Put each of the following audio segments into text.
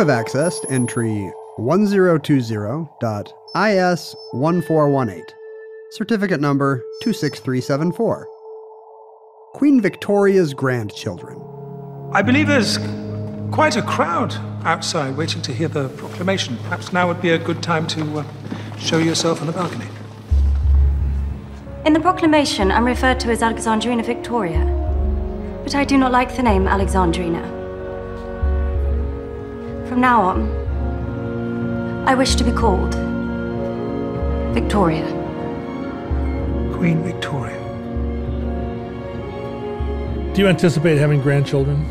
Have accessed entry 1020.is1418, certificate number 26374. Queen Victoria's grandchildren. I believe there's quite a crowd outside waiting to hear the proclamation. Perhaps now would be a good time to uh, show yourself on the balcony. In the proclamation, I'm referred to as Alexandrina Victoria, but I do not like the name Alexandrina. From now on, I wish to be called Victoria. Queen Victoria. Do you anticipate having grandchildren?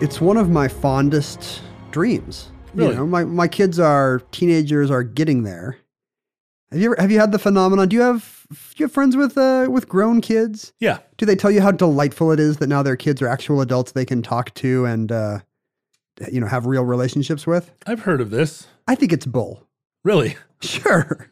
It's one of my fondest dreams. Really? You know, my, my kids are teenagers are getting there. Have you ever have you had the phenomenon? Do you have do you have friends with uh with grown kids? Yeah. Do they tell you how delightful it is that now their kids are actual adults they can talk to and uh you know have real relationships with? I've heard of this. I think it's bull. Really? Sure.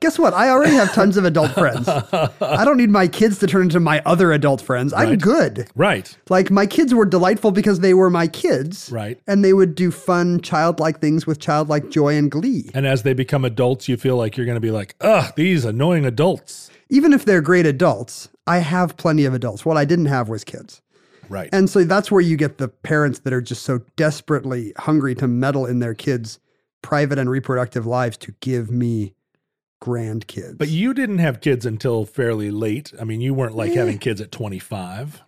Guess what? I already have tons of adult friends. I don't need my kids to turn into my other adult friends. I'm Right. good. Right. Like my kids were delightful because they were my kids. Right. And they would do fun childlike things with childlike joy and glee. And as they become adults, you feel like you're going to be like, ugh, these annoying adults. Even if they're great adults, I have plenty of adults. What I didn't have was kids. Right. And so that's where you get the parents that are just so desperately hungry to meddle in their kids' private and reproductive lives to give me grandkids. but you didn't have kids until fairly late. I mean, you weren't like having kids at 25,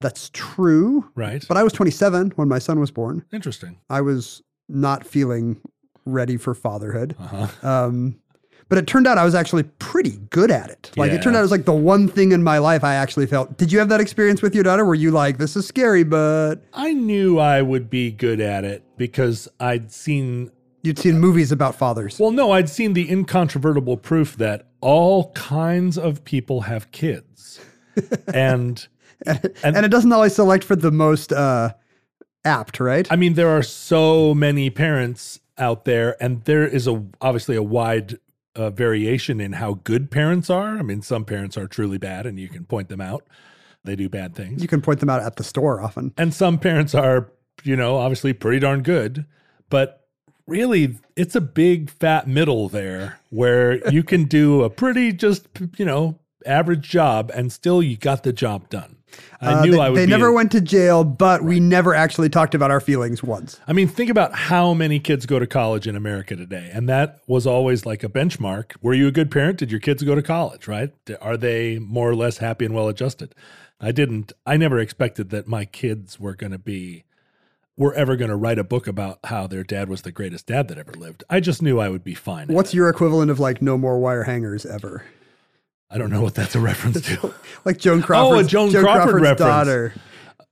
that's true. right? But I was 27 when my son was born. Interesting. I was not feeling ready for fatherhood. Uh-huh. Um, but it turned out I was actually pretty good at it. Like it turned out it was like the one thing in my life I actually felt. Did you have that experience with your daughter where you like this is scary, but I knew I would be good at it because I'd seen, you'd seen movies about fathers? well, no, I'd seen the incontrovertible proof that all kinds of people have kids. and and, and it doesn't always select for the most uh, apt, right? I mean, there are so many parents out there, and there is a obviously a wide uh, variation in how good parents are. I mean, some parents are truly bad, and you can point them out; they do bad things. you can point them out at the store often. and some parents are, you know, obviously pretty darn good, but really, it's a big fat middle there where you can do a pretty just you know average job, and still you got the job done. I Uh, knew they, I would. They never a- went to jail, but we never actually talked about our feelings once. I mean, think about how many kids go to college in America today. And that was always like a benchmark. Were you a good parent? Did your kids go to college, right? Are they more or less happy and well adjusted? I didn't, I never expected that my kids were going to be, were ever going to write a book about how their dad was the greatest dad that ever lived. I just knew I would be fine. What's your equivalent of like no more wire hangers ever? I don't know what that's a reference to. Like Joan Crawford's, Joan Crawford reference. daughter.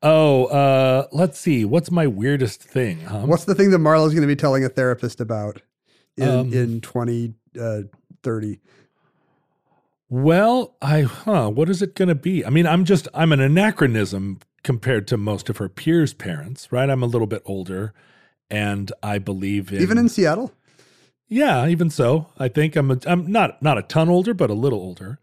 oh, uh, let's see. What's my weirdest thing? Huh? What's the thing that Marlo's going to be telling a therapist about in Um, in twenty uh, thirty? Well, I huh, what is it going to be? I mean, I'm just I'm an anachronism compared to most of her peers' parents, right? I'm a little bit older and I believe in Even in Seattle, Yeah, even so, I think I'm a, I'm not not a ton older, but a little older.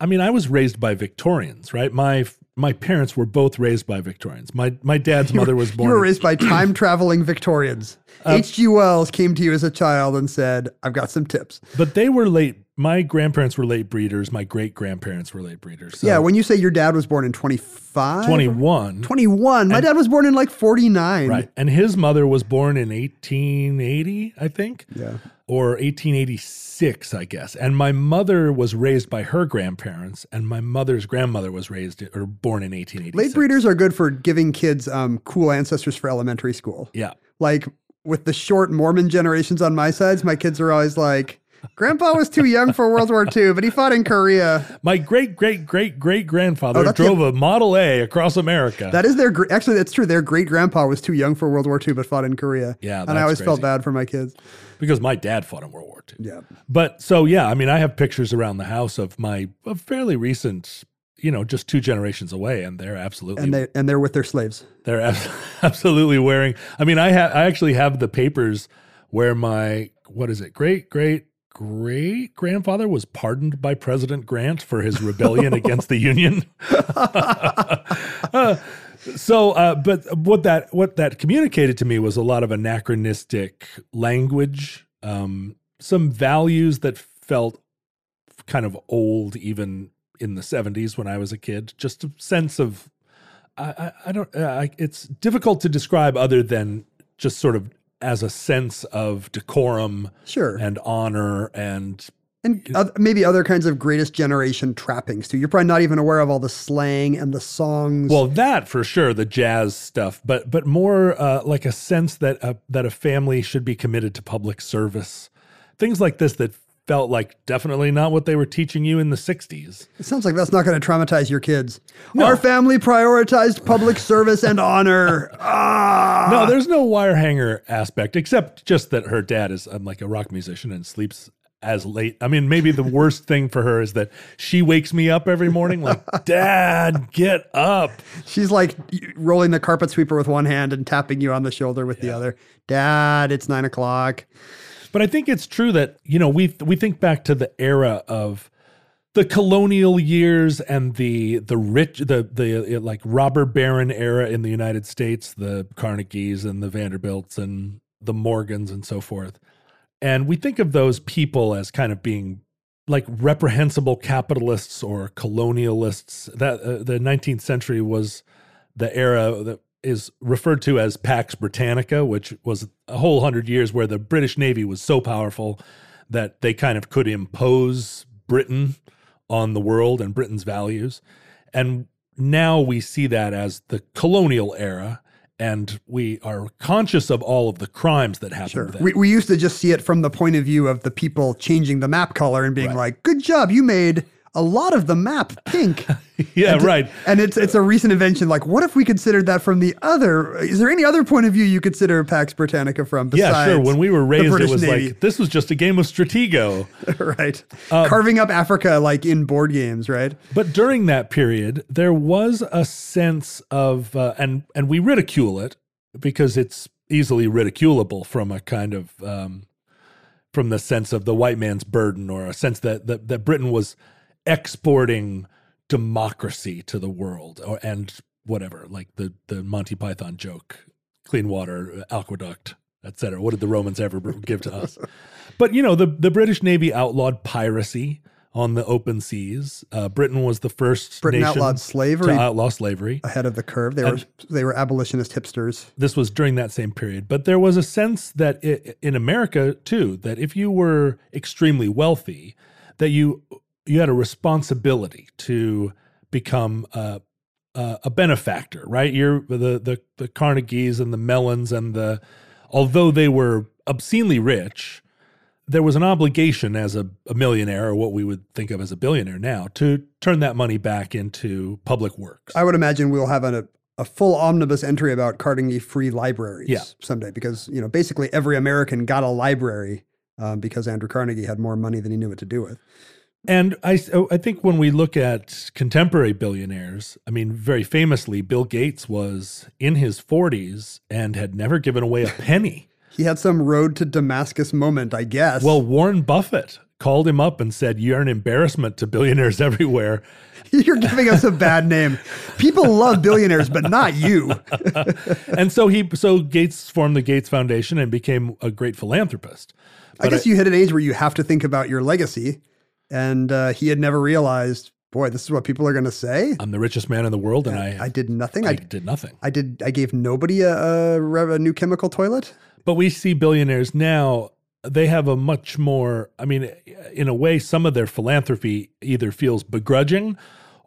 I mean, I was raised by Victorians, right? My my parents were both raised by Victorians. My my dad's mother was born. You were raised by time traveling Victorians. Uh, H.G. Wells came to you as a child and said, I've got some tips. but they were late. My grandparents were late breeders. My great grandparents were late breeders. So yeah, when you say your dad was born in 25? 21. 21. My dad was born in like 49. Right. And his mother was born in 1880, I think. Yeah. Or 1886, I guess. And my mother was raised by her grandparents, and my mother's grandmother was raised or born in 1886. Late breeders are good for giving kids um, cool ancestors for elementary school. Yeah. Like with the short Mormon generations on my sides, my kids are always like, Grandpa was too young for World War II, but he fought in Korea. My great great great great grandfather Oh, drove a Model A across America. That is their actually that's true. Their great grandpa was too young for World War II, but fought in Korea. Yeah, and I always felt bad for my kids. because my dad fought in World War II. Yeah, But so yeah, I mean, I have pictures around the house of my of fairly recent, you know, just two generations away, and they're absolutely and they and they're with their slaves. they're ab- absolutely wearing. I mean, I have I actually have the papers where my what is it, great great great grandfather was pardoned by President Grant for his rebellion against the Union. Uh, so, uh, but what that what that communicated to me was a lot of anachronistic language, um, some values that felt kind of old, even in the '70s when I was a kid. Just a sense of I, I, I don't. Uh, I, it's difficult to describe other than just sort of as a sense of decorum Sure, and honor and and maybe other kinds of greatest generation trappings too. You're probably not even aware of all the slang and the songs. Well, that for sure, the jazz stuff, but but more uh, like a sense that a, that a family should be committed to public service, things like this that felt like definitely not what they were teaching you in the '60s. it sounds like that's not going to traumatize your kids. Our family prioritized public service and honor. Ah, No, there's no wire hanger aspect, except just that her dad is um, like a rock musician and sleeps as late. I mean, maybe the worst thing for her is that she wakes me up every morning like, "Dad, get up." she's like rolling the carpet sweeper with one hand and tapping you on the shoulder with the other. Dad, it's nine o'clock. But I think it's true that you know we we think back to the era of the colonial years and the the rich the the like robber baron era in the United States, the Carnegies and the Vanderbilts and the Morgans and so forth. And we think of those people as kind of being like reprehensible capitalists or colonialists. That uh, the 19th century was the era that is referred to as Pax Britannica, which was a whole hundred years where the British Navy was so powerful that they kind of could impose Britain on the world and Britain's values. And now we see that as the colonial era, and we are conscious of all of the crimes that happened Sure. We, we used to just see it from the point of view of the people changing the map color and being like, good job, you made a lot of the map pink. yeah, And- right. And it's it's a recent invention. Like, what if we considered that from the other? Is there any other point of view you consider Pax Britannica from? Yeah, sure. When we were raised, it was Navy? like this was just a game of Stratego. right, Um, carving up Africa like in board games, right? But during that period, there was a sense of, uh, and and we ridicule it because it's easily ridiculable from a kind of um, from the sense of the white man's burden, or a sense that that, that Britain was exporting democracy to the world, or and whatever, like the the Monty Python joke, clean water, aqueduct, etc. What did the Romans ever give to us? But you know, the the British Navy outlawed piracy on the open seas. Uh, Britain was the first Britain nation outlawed slavery. to outlaw slavery. Ahead of the curve, they were they were abolitionist hipsters. This was during that same period, but there was a sense that i in America too, that if you were extremely wealthy, that you you had a responsibility to become a a, a benefactor, right? You're the the the Carnegies and the Mellons and the although they were obscenely rich, there was an obligation as a, a millionaire or what we would think of as a billionaire now to turn that money back into public works. I would imagine we'll have a, a full omnibus entry about Carnegie free libraries Yeah. someday because, you know, basically every American got a library um, because Andrew Carnegie had more money than he knew what to do with. And I, oh, I think when we look at contemporary billionaires, I mean, very famously, Bill Gates was in his 40s and had never given away a penny. He had some road to Damascus moment, I guess. Well, Warren Buffett called him up and said, You're an embarrassment to billionaires everywhere. You're giving us a bad name. People love billionaires, but not you. and so he so Gates formed the Gates Foundation and became a great philanthropist. I guess you hit an age where you have to think about your legacy. And uh, he had never realized, boy, this is what people are going to say. I'm the richest man in the world, and I I did nothing. I I, did nothing. I did. I gave nobody a, a, a new chemical toilet. But we see billionaires now, they have a much more, I mean, in a way, some of their philanthropy either feels begrudging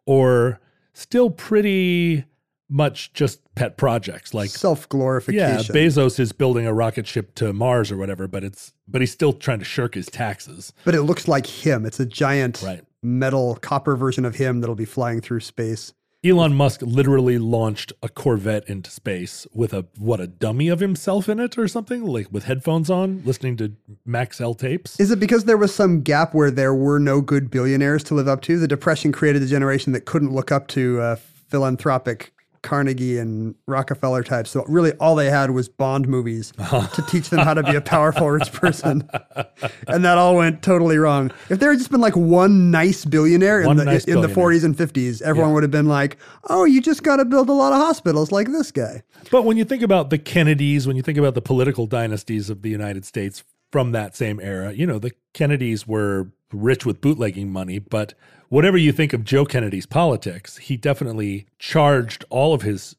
or still pretty much just pet projects. Like, Self glorification. yeah. Bezos is building a rocket ship to Mars or whatever, but it's, but he's still trying to shirk his taxes. but it looks like him. It's a giant Right. metal copper version of him that'll be flying through space. Elon Musk literally launched a Corvette into space with a what a dummy of himself in it or something, like with headphones on, listening to Maxell tapes. Is it because there was some gap where there were no good billionaires to live up to? The Depression created a generation that couldn't look up to uh, philanthropic Carnegie and Rockefeller types. So really, all they had was Bond movies to teach them how to be a powerful rich person, and that all went totally wrong. If there had just been like one nice billionaire One in the nice in the 40s and 50s, everyone would have been like, "Oh, you just got to build a lot of hospitals like this guy." But when you think about the Kennedys, when you think about the political dynasties of the United States from that same era, you know, the Kennedys were rich with bootlegging money, but whatever you think of Joe Kennedy's politics, he definitely charged all of his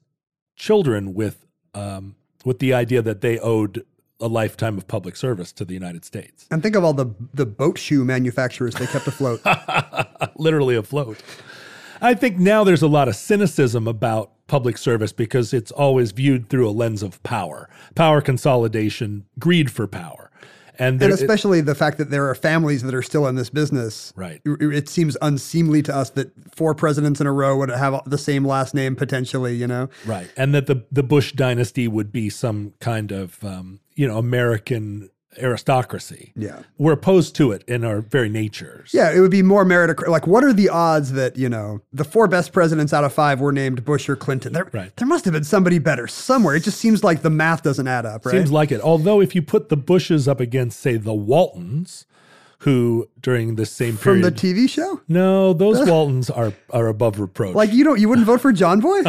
children with um, with the idea that they owed a lifetime of public service to the United States. And think of all the the boat shoe manufacturers they kept afloat. literally afloat. I think now there's a lot of cynicism about public service because it's always viewed through a lens of power, power consolidation, greed for power. And, there, and especially the fact that there are families that are still in this business. Right. It, it seems unseemly to us that four presidents in a row would have the same last name potentially, you know? right, and that the the Bush dynasty would be some kind of um, you know American aristocracy. Yeah. we're opposed to it in our very natures. Yeah, it would be more meritocratic. Like, what are the odds that, you know, the four best presidents out of five were named Bush or Clinton? There, Right. there must have been somebody better somewhere. It just seems like the math doesn't add up, right? Seems like it. Although if you put the Bushes up against, say, the Waltons, who during the same period From the TV show? no, those Waltons are are above reproach. Like, you don't, you wouldn't vote for John Boy?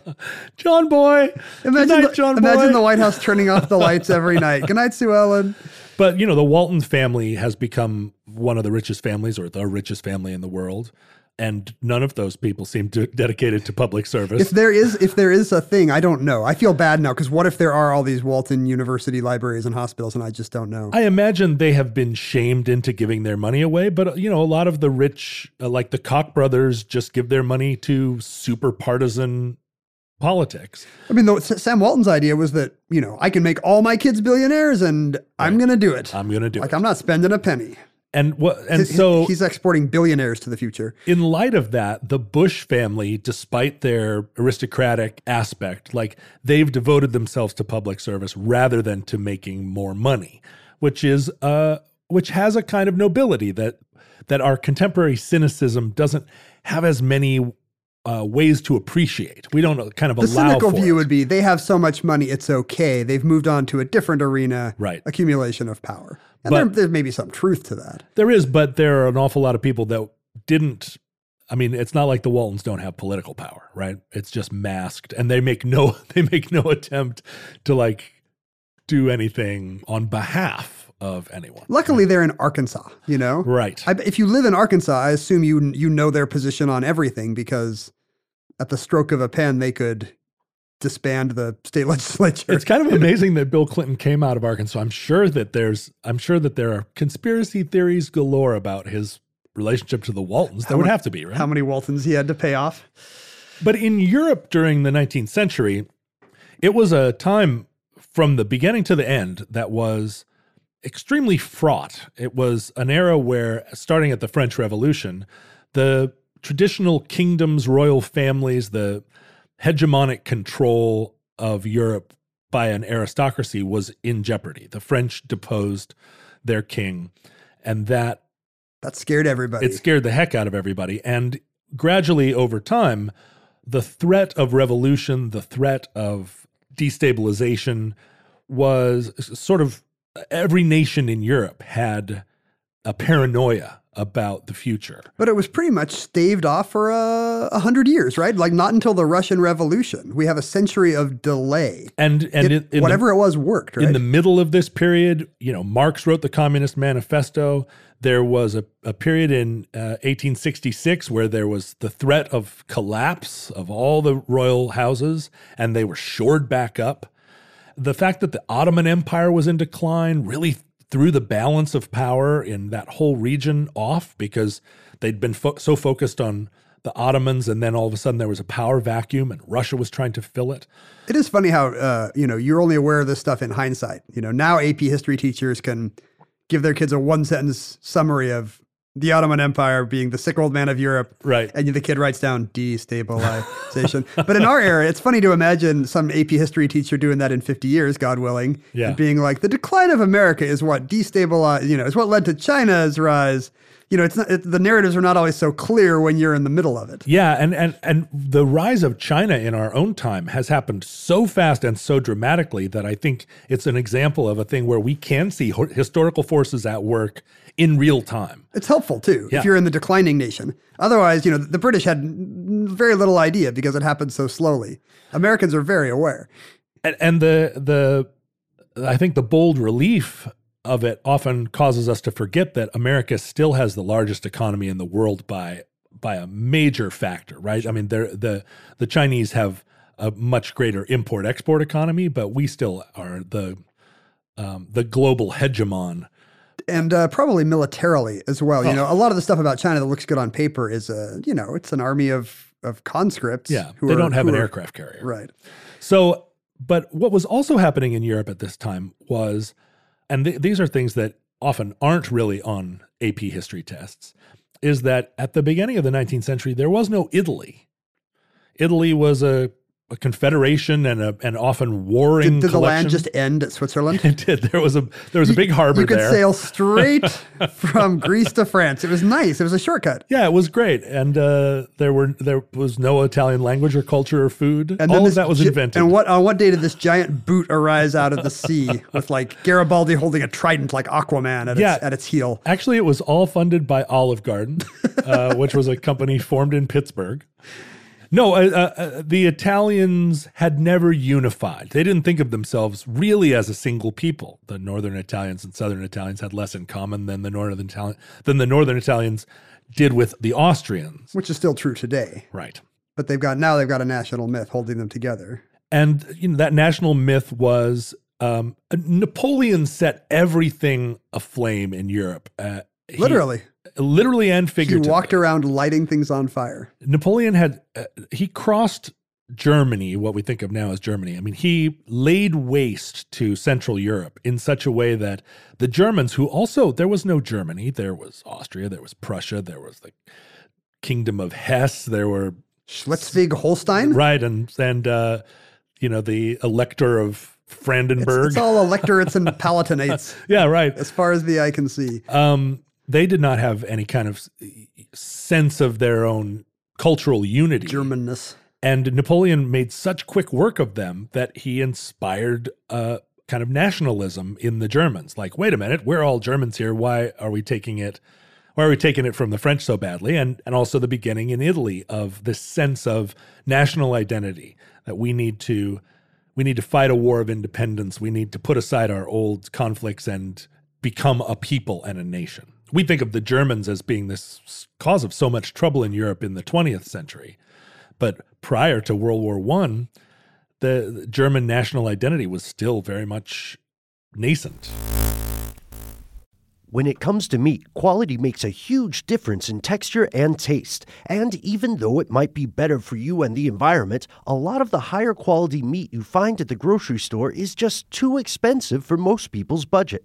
John Boy. Imagine, night, the, John imagine Boy. the White House turning off the lights every night. Good night, Sue Ellen. But you know, the Walton family has become one of the richest families, or the richest family in the world, and none of those people seem to dedicated to public service. If there is if there is a thing, I don't know. I feel bad now because what if there are all these Walton University libraries and hospitals and I just don't know. I imagine they have been shamed into giving their money away, but uh, you know, a lot of the rich, uh, like the Koch brothers, just give their money to super partisan politics. I mean, the, Sam Walton's idea was that you know I can make all my kids billionaires and I'm gonna do it. I'm going to do like it. Like I'm not spending a penny. And what? And so, he's exporting billionaires to the future. in light of that, the Bush family, despite their aristocratic aspect, like they've devoted themselves to public service rather than to making more money, which is uh which has a kind of nobility that that our contemporary cynicism doesn't have as many uh, ways to appreciate. We don't kind of The allow cynical for view it. would be they have so much money, it's okay. They've moved on to a different arena, Right. Accumulation of power, and there, there may be some truth to that. There is, but there are an awful lot of people that didn't. I mean, it's not like the Waltons don't have political power, right? It's just masked, and they make no they make no attempt to like do anything on behalf of anyone. Luckily, they're in Arkansas. You know, Right. I, if you live in Arkansas, I assume you you know their position on everything because at the stroke of a pen, they could disband the state legislature. It's kind of amazing that Bill Clinton came out of Arkansas. I'm sure that there's I'm sure that there are conspiracy theories galore about his relationship to the Waltons. There would many- have to be, right? How many Waltons he had to pay off? But in Europe during the 19th century, it was a time from the beginning to the end that was extremely fraught. It was an era where, starting at the French Revolution, the traditional kingdoms, royal families, the hegemonic control of Europe by an aristocracy was in jeopardy. The French deposed their king, and that That scared everybody. it scared the heck out of everybody. And gradually over time, the threat of revolution, the threat of destabilization was sort of every nation in Europe had a paranoia about the future. But it was pretty much staved off for a uh, hundred years, right? Like not until the Russian Revolution. We have a century of delay. And and It- in, in whatever the, it was worked, right? in the middle of this period, you know, Marx wrote the Communist Manifesto. There was a, a period in uh, 1866 where there was the threat of collapse of all the royal houses, and they were shored back up. The fact that the Ottoman Empire was in decline really threw the balance of power in that whole region off because they'd been fo- so focused on the Ottomans, and then all of a sudden there was a power vacuum, and Russia was trying to fill it. It is funny how uh, you know you're only aware of this stuff in hindsight. You know now AP history teachers can give their kids a one sentence summary of the Ottoman Empire being the sick old man of Europe, Right. And the kid writes down destabilization. but in our era, it's funny to imagine some AP history teacher doing that in 50 years, God willing, Yeah. and being like, the decline of America is what destabilized. You know, is what led to China's rise. You know, it's not it, the narratives are not always so clear when you're in the middle of it. Yeah, and and and the rise of China in our own time has happened so fast and so dramatically that I think it's an example of a thing where we can see historical forces at work in real time. It's helpful too Yeah. if you're in the declining nation. Otherwise, you know, the British had very little idea because it happened so slowly. Americans are very aware. And, and the the I think the bold relief of it often causes us to forget that America still has the largest economy in the world by by a major factor, right? I mean, the the Chinese have a much greater import export economy, but we still are the um, the global hegemon. And uh, probably militarily as well. You know, a lot of the stuff about China that looks good on paper is a, you know, it's an army of of conscripts. Yeah, who they are- don't have an are- aircraft carrier. Right. So, but what was also happening in Europe at this time was, and th- these are things that often aren't really on AP history tests, is that at the beginning of the 19th century, there was no Italy. Italy was a, a confederation and a and often warring. Did, did the land just end at Switzerland? It did. There was a there was a big harbor you could there. sail straight from Greece to France. It was nice. It was a shortcut. yeah, it was great, and uh, there were there was no Italian language or culture or food. And All of that was gi- invented. And what on what day did this giant boot arise out of the sea with like Garibaldi holding a trident like Aquaman at, Yeah. its, at its heel? Actually, it was all funded by Olive Garden, uh, which was a company formed in Pittsburgh. No, uh, uh, uh, the Italians had never unified. They didn't think of themselves really as a single people. The Northern Italians and Southern Italians had less in common than the Northern Italian than the Northern Italians did with the Austrians. Which is still true today. Right. But they've got now they've got a national myth holding them together. And you know, that national myth was um, Napoleon set everything aflame in Europe. Uh, he- Literally. literally and He figuratively. walked around lighting things on fire. Napoleon had uh, he crossed Germany, what we think of now as Germany. I mean, he laid waste to Central Europe in such a way that the Germans, who also there was no Germany, there was Austria, there was Prussia, there was the Kingdom of Hesse, there were Schleswig Holstein? right and and uh, you know the Elector of Brandenburg. It's all electorates and palatinates yeah, right. as far as the eye can see. Um, they did not have any kind of sense of their own cultural unity. Germanness. And Napoleon made such quick work of them that he inspired a kind of nationalism in the Germans. Like, wait a minute, we're all Germans here. Why are we taking it? Why are we taking it from the French so badly? And and also the beginning in Italy of this sense of national identity that we need to we need to fight a war of independence. We need to put aside our old conflicts and become a people and a nation. We think of the Germans as being this cause of so much trouble in Europe in the 20th century. But prior to World War One, the the German national identity was still very much nascent. When it comes to meat, quality makes a huge difference in texture and taste. And even though it might be better for you and the environment, a lot of the higher quality meat you find at the grocery store is just too expensive for most people's budget.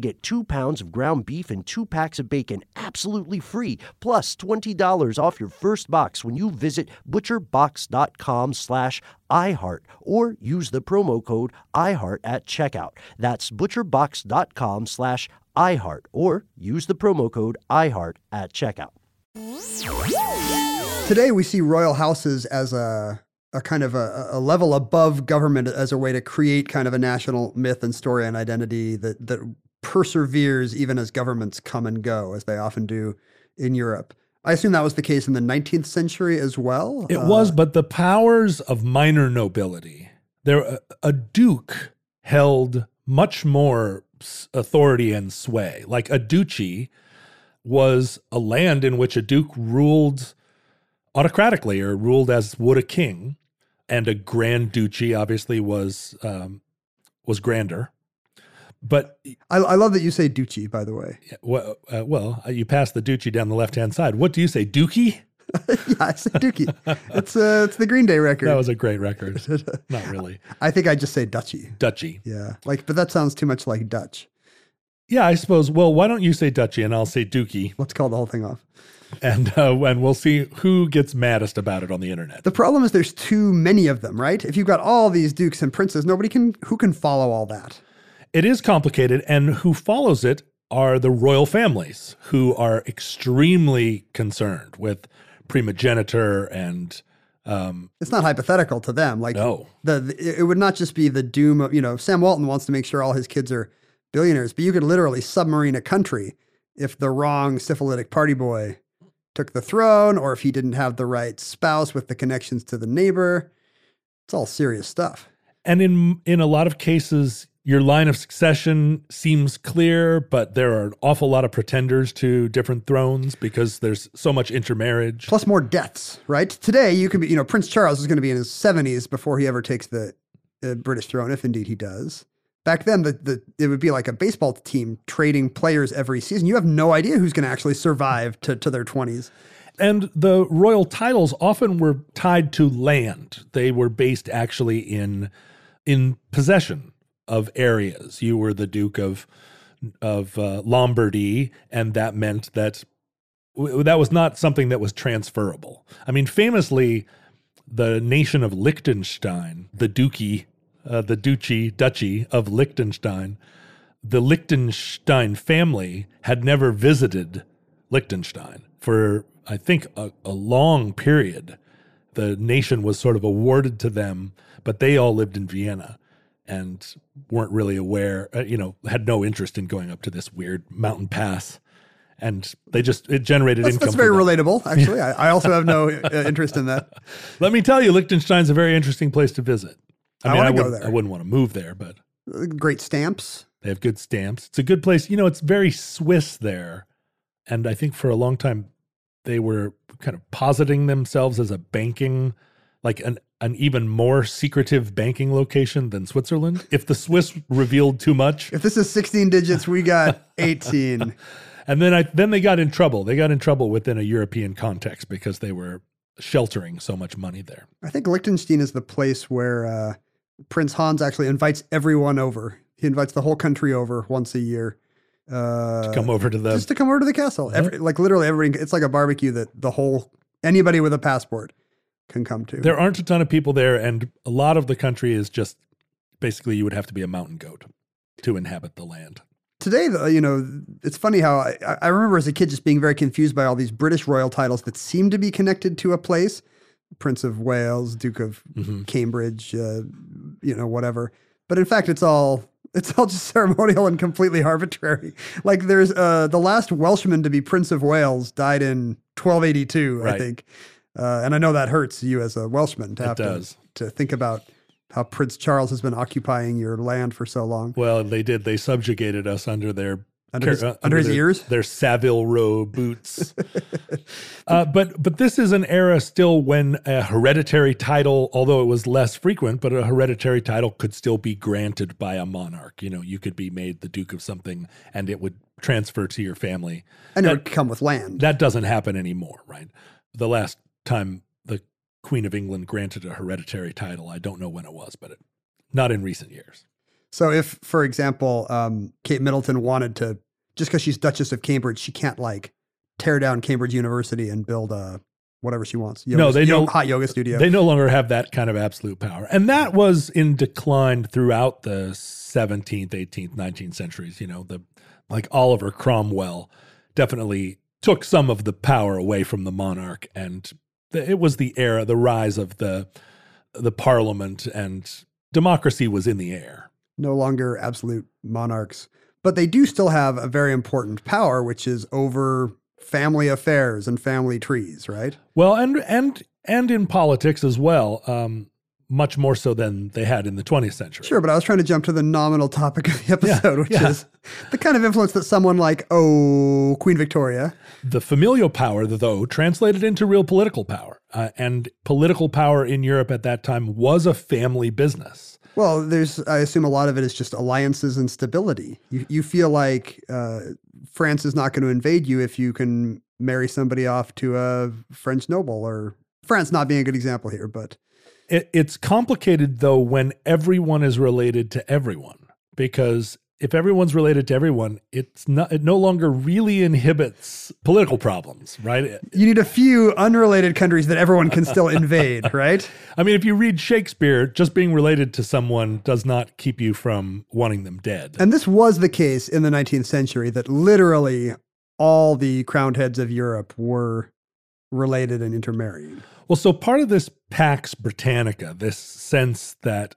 get two pounds of ground beef and two packs of bacon absolutely free, plus $20 off your first box when you visit butcherbox.com slash iHeart or use the promo code iHeart at checkout. That's butcherbox.com slash iHeart or use the promo code iHeart at checkout. Today, we see royal houses as a a kind of a, a level above government as a way to create kind of a national myth and story and identity that that perseveres even as governments come and go, as they often do in Europe. I assume that was the case in the 19th century as well. It Uh, was, but the powers of minor nobility, there a, a duke held much more authority and sway. Like a duchy was a land in which a duke ruled autocratically or ruled as would a king, and a grand duchy obviously was um, was grander. But I, I love that you say duchy, by the way. well, uh, well, you pass the duchy down the left hand side. What do you say, dookie? yeah, I say dookie. it's uh, it's the Green Day record. That was a great record. Not really. I think I just say duchy. Dutchy. Yeah, like, but that sounds too much like Dutch. Yeah, I suppose. Well, why don't you say Dutchy and I'll say dookie, Let's call the whole thing off. and uh, and we'll see who gets maddest about it on the internet. The problem is there's too many of them, right? If you've got all these dukes and princes, nobody can who can follow all that. It is complicated, and who follows it are the royal families, who are extremely concerned with primogeniture and um, It's not hypothetical to them. Like No. the, the it would not just be the doom of you know Sam Walton wants to make sure all his kids are billionaires, but you could literally submarine a country if the wrong syphilitic party boy took the throne, or if he didn't have the right spouse with the connections to the neighbor. It's all serious stuff. and in in a lot of cases your line of succession seems clear but there are an awful lot of pretenders to different thrones because there's so much intermarriage Plus more deaths, right? Today you can be, you know, Prince Charles is going to be in his 70s before he ever takes the uh, British throne, if indeed he does. Back then, the, the it would be like a baseball team trading players every season. You have no idea who's going to actually survive to, to their 20s. and the royal titles often were tied to land they were based actually in in possession of areas. You were the duke of of uh, lombardy and that meant that that was not something that was transferable. I mean famously the nation of liechtenstein the duchy uh, the duchy duchy of liechtenstein the liechtenstein family had never visited liechtenstein for i think a, a long period. The nation was sort of awarded to them but they all lived in vienna and weren't really aware uh, you know had no interest in going up to this weird mountain pass and they just it generated That's, income that's very relatable, actually. I, I also have no uh, interest in that. let me tell you liechtenstein's a very interesting place to visit i I mean i, wanna go wouldn't, there. I wouldn't want to move there but Uh, Great stamps. They have good stamps. It's a good place. You know, it's very Swiss there. And I think for a long time they were kind of positing themselves as a banking, like an, an even more secretive banking location than Switzerland. If the Swiss revealed too much, If this is 16 digits, we got 18. and then I then they got in trouble. They got in trouble within a European context because they were sheltering so much money there. I think Liechtenstein is the place where uh, Prince Hans actually invites everyone over. He invites the whole country over once a year. Uh, Come over to the just to come over to the castle. Every, like literally everybody. It's like a barbecue that the whole anybody with a passport can come to. there aren't a ton of people there, and a lot of the country is just basically you would have to be a mountain goat to inhabit the land. Today, though, you know, it's funny how I, I remember as a kid just being very confused by all these British royal titles that seem to be connected to a place. Prince of Wales, Duke of Mhm. Cambridge, uh, you know, whatever. But in fact, it's all it's all just ceremonial and completely arbitrary. Like there's uh, the last Welshman to be Prince of Wales died in 1282, I think. Uh, and I know that hurts you as a Welshman to have to to think about how Prince Charles has been occupying your land for so long. Well, they did. They subjugated us under their Under his- uh, under his their, ears? their Savile Row boots. uh, but but this is an era still when a hereditary title, although it was less frequent, but a hereditary title could still be granted by a monarch. You know, you could be made the duke of something, and it would transfer to your family. And it would come with land. That doesn't happen anymore, right? The last time the Queen of England granted a hereditary title, I don't know when it was, but it, not in recent years. So if, for example, um, Kate Middleton wanted to, just because she's Duchess of Cambridge, she can't like tear down Cambridge University and build a whatever she wants. Yoga, No, they yo- don't- hot yoga studio. They no longer have that kind of absolute power. And that was in decline throughout the 17th, 18th, 19th centuries. You know, the like Oliver Cromwell definitely took some of the power away from the monarch and it was the era, the rise of the the parliament and democracy was in the air. no longer absolute monarchs, but they do still have a very important power, which is over family affairs and family trees, right? Well, and and and in politics as well, um, much more so than they had in the 20th century. Sure, but I was trying to jump to the nominal topic of the episode, which yeah. is the kind of influence that someone like, oh, Queen Victoria, The familial power, though, translated into real political power. Uh, and political power in Europe at that time was a family business. Well, there's, I assume a lot of it is just alliances and stability. You, you feel like uh, France is not going to invade you if you can marry somebody off to a French noble, or France not being a good example here, but It, it's complicated, though, when everyone is related to everyone, because if everyone's related to everyone, it's not, it no longer really inhibits political problems, right? you need a few unrelated countries that everyone can still invade, right? I mean, if you read Shakespeare, just being related to someone does not keep you from wanting them dead. And this was the case in the 19th century that literally all the crowned heads of Europe were related and intermarrying. Well, so part of this Pax Britannica, this sense that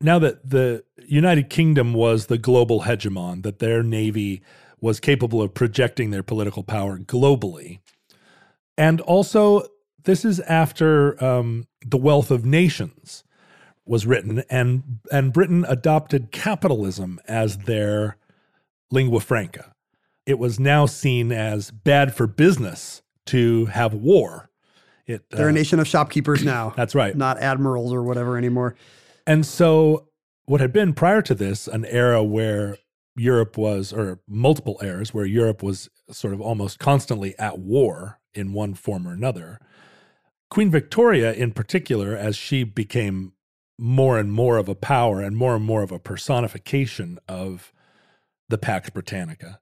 now that the United Kingdom was the global hegemon, that their navy was capable of projecting their political power globally. And also, this is after um, The Wealth of Nations was written, and, and Britain adopted capitalism as their lingua franca. It was now seen as bad for business to have war. It, They're uh, a nation of shopkeepers now, that's right. not admirals or whatever anymore. And so, what had been prior to this an era where Europe was, or multiple eras where Europe was sort of almost constantly at war in one form or another, Queen Victoria, in particular, as she became more and more of a power and more and more of a personification of the Pax Britannica,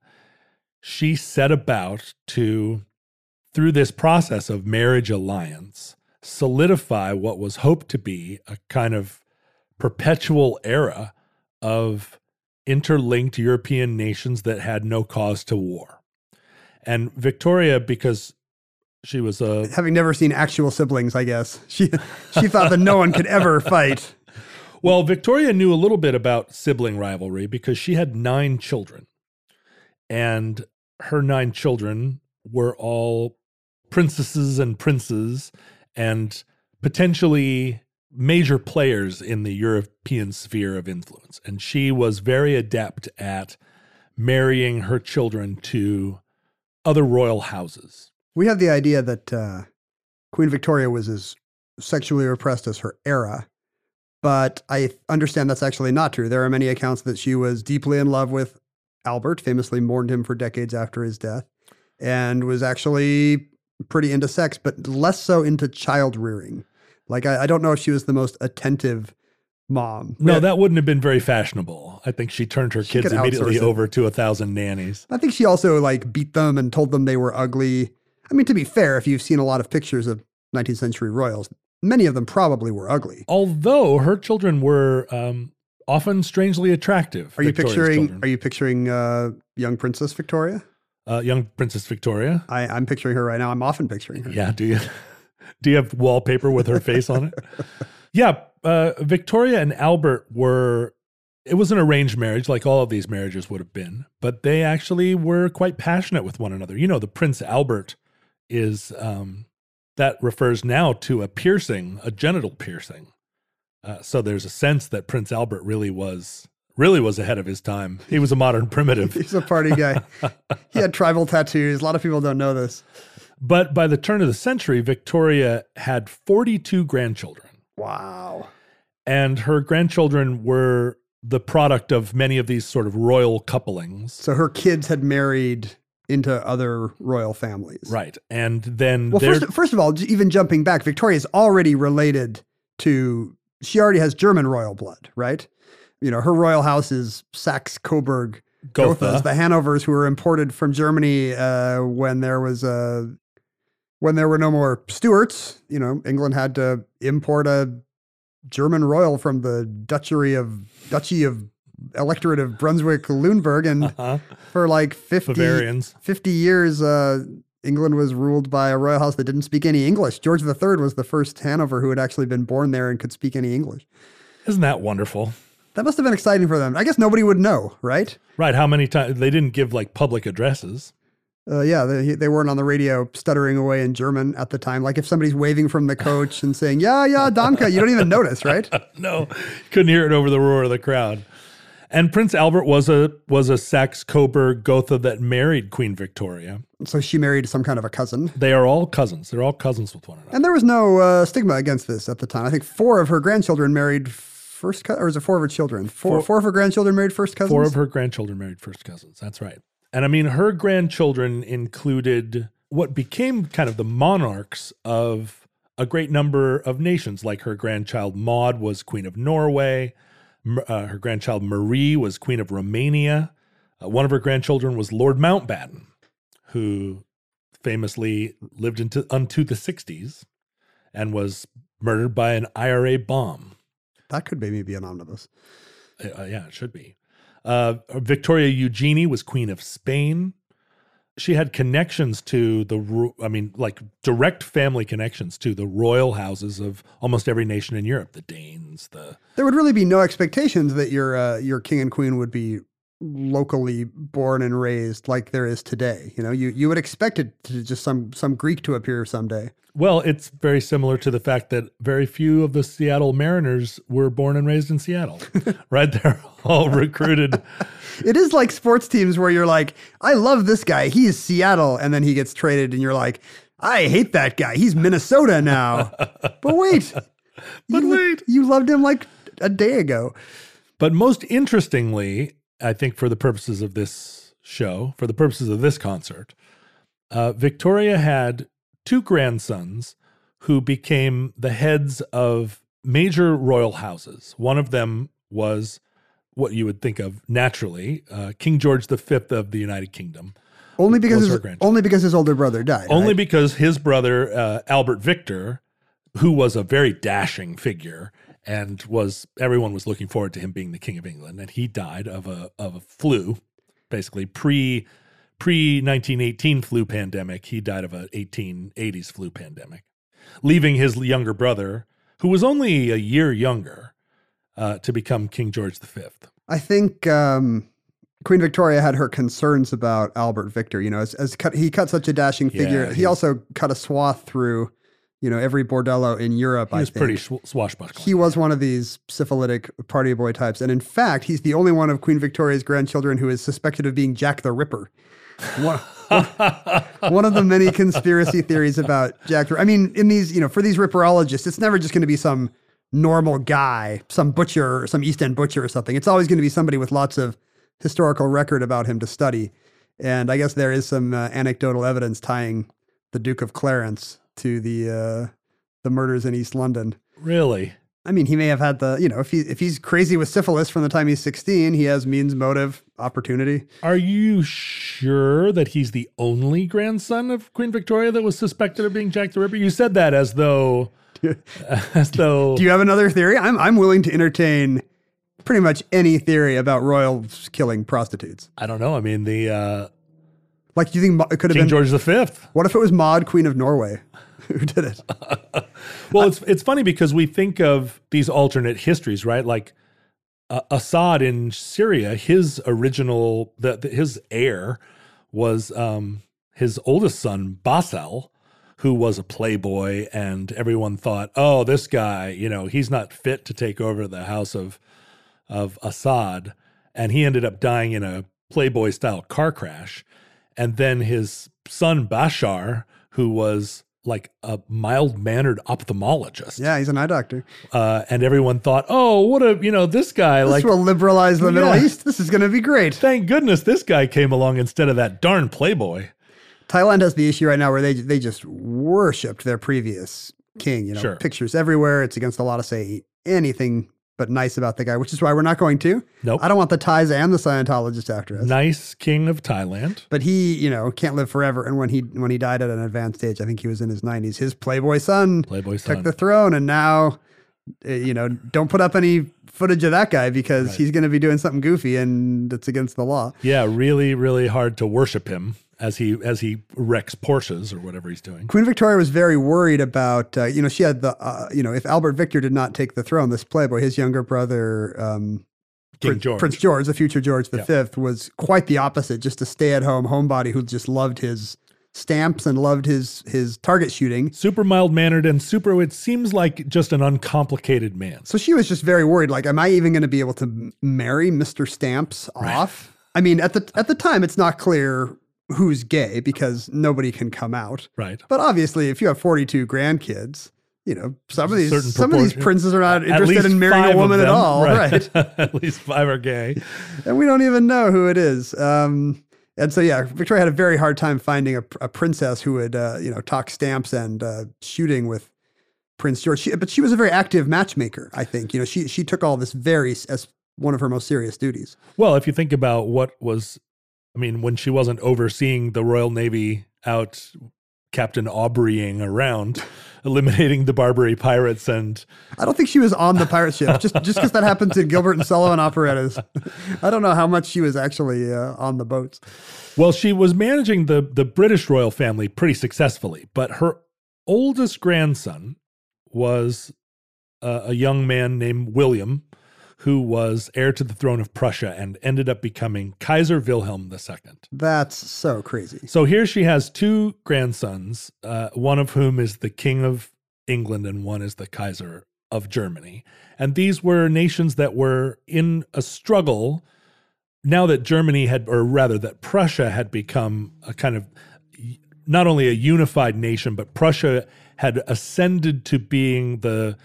she set about to, through this process of marriage alliance, solidify what was hoped to be a kind of perpetual era of interlinked European nations that had no cause to war. And Victoria, because she was a Having never seen actual siblings, I guess she she thought that no one could ever fight. well, Victoria knew a little bit about sibling rivalry because she had nine children. And her nine children were all princesses and princes and potentially major players in the European sphere of influence. And she was very adept at marrying her children to other royal houses. We have the idea that uh, Queen Victoria was as sexually repressed as her era, but I understand that's actually not true. There are many accounts that she was deeply in love with Albert, famously mourned him for decades after his death, and was actually pretty into sex, but less so into child rearing. Like, I, I don't know if she was the most attentive mom. No, Yeah, that wouldn't have been very fashionable. I think she turned her She kids immediately over to a thousand nannies. I think she also like beat them and told them they were ugly. I mean, to be fair, if you've seen a lot of pictures of 19th century royals, many of them probably were ugly. Although her children were um, often strangely attractive. Are you Victoria's picturing? children. Are you picturing uh, young Princess Victoria? Uh, young Princess Victoria? I, I'm picturing her right now. I'm often picturing her. Yeah. Do you do you have wallpaper with her face on it? Yeah. Uh, Victoria and Albert were. It was an arranged marriage, like all of these marriages would have been, but they actually were quite passionate with one another. You know, the Prince Albert is um, that refers now to a piercing, a genital piercing. Uh, so there's a sense that Prince Albert really was really was ahead of his time. He was a modern primitive. He's a party guy. he had tribal tattoos. A lot of people don't know this. But by the turn of the century, Victoria had 42 grandchildren, Wow. and her grandchildren were the product of many of these sort of royal couplings. So her kids had married into other royal families. Right. And then Well, first, first of all, even jumping back, Victoria's already related to. She already has German royal blood, right? You know, her royal house is Saxe Coburg Gotha. Gothas, the Hanovers who were imported from Germany uh, when there was a when there were no more Stuarts. You know, England had to import a German royal from the Duchy of Duchy of Electorate of Brunswick Luneburg, and Uh-huh. for like 50, Bavarians. 50 years, uh, England was ruled by a royal house that didn't speak any English. George III was the first Hanover who had actually been born there and could speak any English. Isn't that wonderful? That must have been exciting for them. I guess nobody would know, right? Right. How many times they didn't give like public addresses? Uh, yeah, they, they weren't on the radio stuttering away in German at the time. Like if somebody's waving from the coach and saying, yeah, yeah, Danke, you don't even notice, right? No, couldn't hear it over the roar of the crowd. And Prince Albert was a was a Saxe Coburg Gotha that married Queen Victoria. So she married some kind of a cousin. They are all cousins. They're all cousins with one another. And there was no uh, stigma against this at the time. I think four of her grandchildren married first, cousin, or is it four of her children? Four, Four- four of her grandchildren married first cousins. Four of her grandchildren married first cousins. That's right. And I mean, her grandchildren included what became kind of the monarchs of a great number of nations. Like her grandchild Maud was Queen of Norway. Uh, her grandchild Marie was Queen of Romania. Uh, one of her grandchildren was Lord Mountbatten, who famously lived into unto the 60s and was murdered by an IRA bomb. That could maybe be an omnibus. Uh, yeah, it should be. Uh, Victoria Eugenie was Queen of Spain. She had connections to the, I mean, like direct family connections to the royal houses of almost every nation in Europe. The Danes, the There would really be no expectations that your uh, your king and queen would be locally born and raised like there is today. You know, you you would expect it to just some some Greek to appear someday. well, it's very similar to the fact that very few of the Seattle Mariners were born and raised in Seattle, right? They're all recruited. It is like sports teams where you're like, I love this guy. He's Seattle, and then he gets traded, and you're like, I hate that guy. He's Minnesota now. but wait, But you, wait. you loved him like a day ago. But most interestingly, I think for the purposes of this show, for the purposes of this concert, uh, Victoria had two grandsons who became the heads of major royal houses. One of them was what you would think of naturally uh, King George V of the United Kingdom. Only because his, only because his older brother died. Only right? because his brother uh, Albert Victor, who was a very dashing figure, and was everyone was looking forward to him being the king of England, and he died of a of a flu, basically pre pre 1918 flu pandemic. He died of a 1880s flu pandemic, leaving his younger brother, who was only a year younger, uh, to become King George V. I think um, Queen Victoria had her concerns about Albert Victor. You know, as, as cut, he cut such a dashing figure. Yeah, he he's- also cut a swath through, you know, every bordello in Europe. He was pretty sw- swashbuckling. He was one of these syphilitic party boy types, and in fact, he's the only one of Queen Victoria's grandchildren who is suspected of being Jack the Ripper. One, one of the many conspiracy theories about Jack. I mean, in these, you know, for these ripperologists, it's never just going to be some normal guy, some butcher, or some East End butcher or something. It's always going to be somebody with lots of historical record about him to study. And I guess there is some uh, anecdotal evidence tying the Duke of Clarence to the uh, the murders in East London. really. I mean, he may have had the, you know, if he if he's crazy with syphilis from the time he's 16, he has means, motive, opportunity. Are you sure that he's the only grandson of Queen Victoria that was suspected of being Jack the Ripper? You said that as though, as though. Do you have another theory? I'm I'm willing to entertain pretty much any theory about royals killing prostitutes. I don't know. I mean, the uh, Like, do you think it could have King been? George V. What if it was Maud, Queen of Norway, who did it? Well, it's it's funny because we think of these alternate histories, right? Like uh, Assad in Syria, his original, the, the- his heir was um, his oldest son Bassel, who was a playboy, and everyone thought, oh, this guy, you know, he's not fit to take over the house of of Assad, and he ended up dying in a playboy style car crash, and then his son Bashar, who was like a mild mannered ophthalmologist. Yeah, he's an eye doctor. Uh, and everyone thought, oh, what a, you know, this guy, This like, will liberalize the Middle East. This is going to be great. thank goodness this guy came along instead of that darn Playboy. Thailand has the issue right now where they they just worshipped their previous king. You know, Sure. pictures everywhere. It's against the law to say anything but nice about the guy, which is why we're not going to. Nope. I don't want the Thais and the Scientologist after us. Nice king of Thailand. But he, you know, can't live forever. And when he when he died at an advanced age, I think he was in his nineties. His Playboy son Playboy took son. the throne, and now, you know, don't put up any footage of that guy because he's going to be doing something goofy and it's against the law. Yeah, really, really hard to worship him as he as he wrecks Porsches or whatever he's doing. Queen Victoria was very worried about, uh, you know, she had the, uh, you know, if Albert Victor did not take the throne, this Playboy, his younger brother, um, King Prince, George. Prince George, the future George V, Yeah. was quite the opposite, just a stay-at-home homebody who just loved his stamps and loved his his target shooting. Super mild mannered and super. It seems like just an uncomplicated man. So she was just very worried. Like, am I even going to be able to marry Mister Stamps off? I mean, at the at the time, it's not clear who's gay because nobody can come out. Right. But obviously, if you have forty-two grandkids, you know some of these Certain some of these princes are not interested in marrying a woman at all, right? At least five are gay. and we don't even know who it is. Um, and so, yeah, Victoria had a very hard time finding a, a princess who would, uh, you know, talk stamps and uh, shooting with Prince George. She, but she was a very active matchmaker. I think, you know, she she took all this very as one of her most serious duties. Well, if you think about what was, I mean, when she wasn't overseeing the Royal Navy out Captain Aubreying around, eliminating the Barbary pirates and I don't think she was on the pirate ship just just because that happens in Gilbert and Sullivan operettas. I don't know how much she was actually uh, on the boats. Well, she was managing the the British royal family pretty successfully, but her oldest grandson was uh, a young man named William, who was heir to the throne of Prussia and ended up becoming Kaiser Wilhelm II. That's so crazy. So here she has two grandsons, uh, one of whom is the King of England and one is the Kaiser of Germany. And these were nations that were in a struggle now that Germany had, or rather that Prussia had become a kind of not only a unified nation, but Prussia had ascended to being the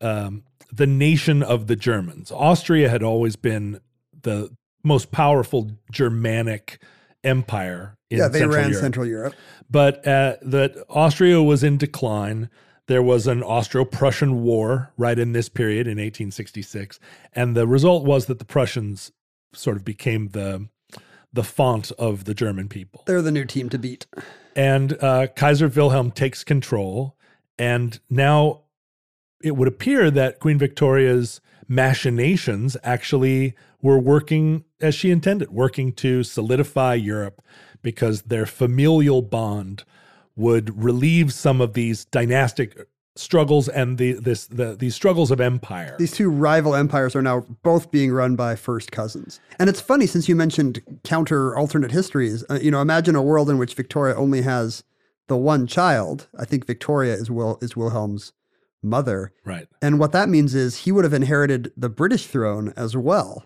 um, the nation of the Germans. Austria had always been the most powerful Germanic empire in yeah, they Central ran Europe. Central Europe. But uh, that Austria was in decline. There was an Austro-Prussian war right in this period in 1866, and the result was that the Prussians sort of became the the font of the German people. They're the new team to beat. And uh, Kaiser Wilhelm takes control, and now it would appear that Queen Victoria's machinations actually were working as she intended, working to solidify Europe because their familial bond would relieve some of these dynastic struggles and the this the these struggles of empire. These two rival empires are now both being run by first cousins. And it's funny since you mentioned counter alternate histories. Uh, you know, imagine a world in which Victoria only has the one child. I think Victoria is Will is Wilhelm's mother. right. And what that means is he would have inherited the British throne as well.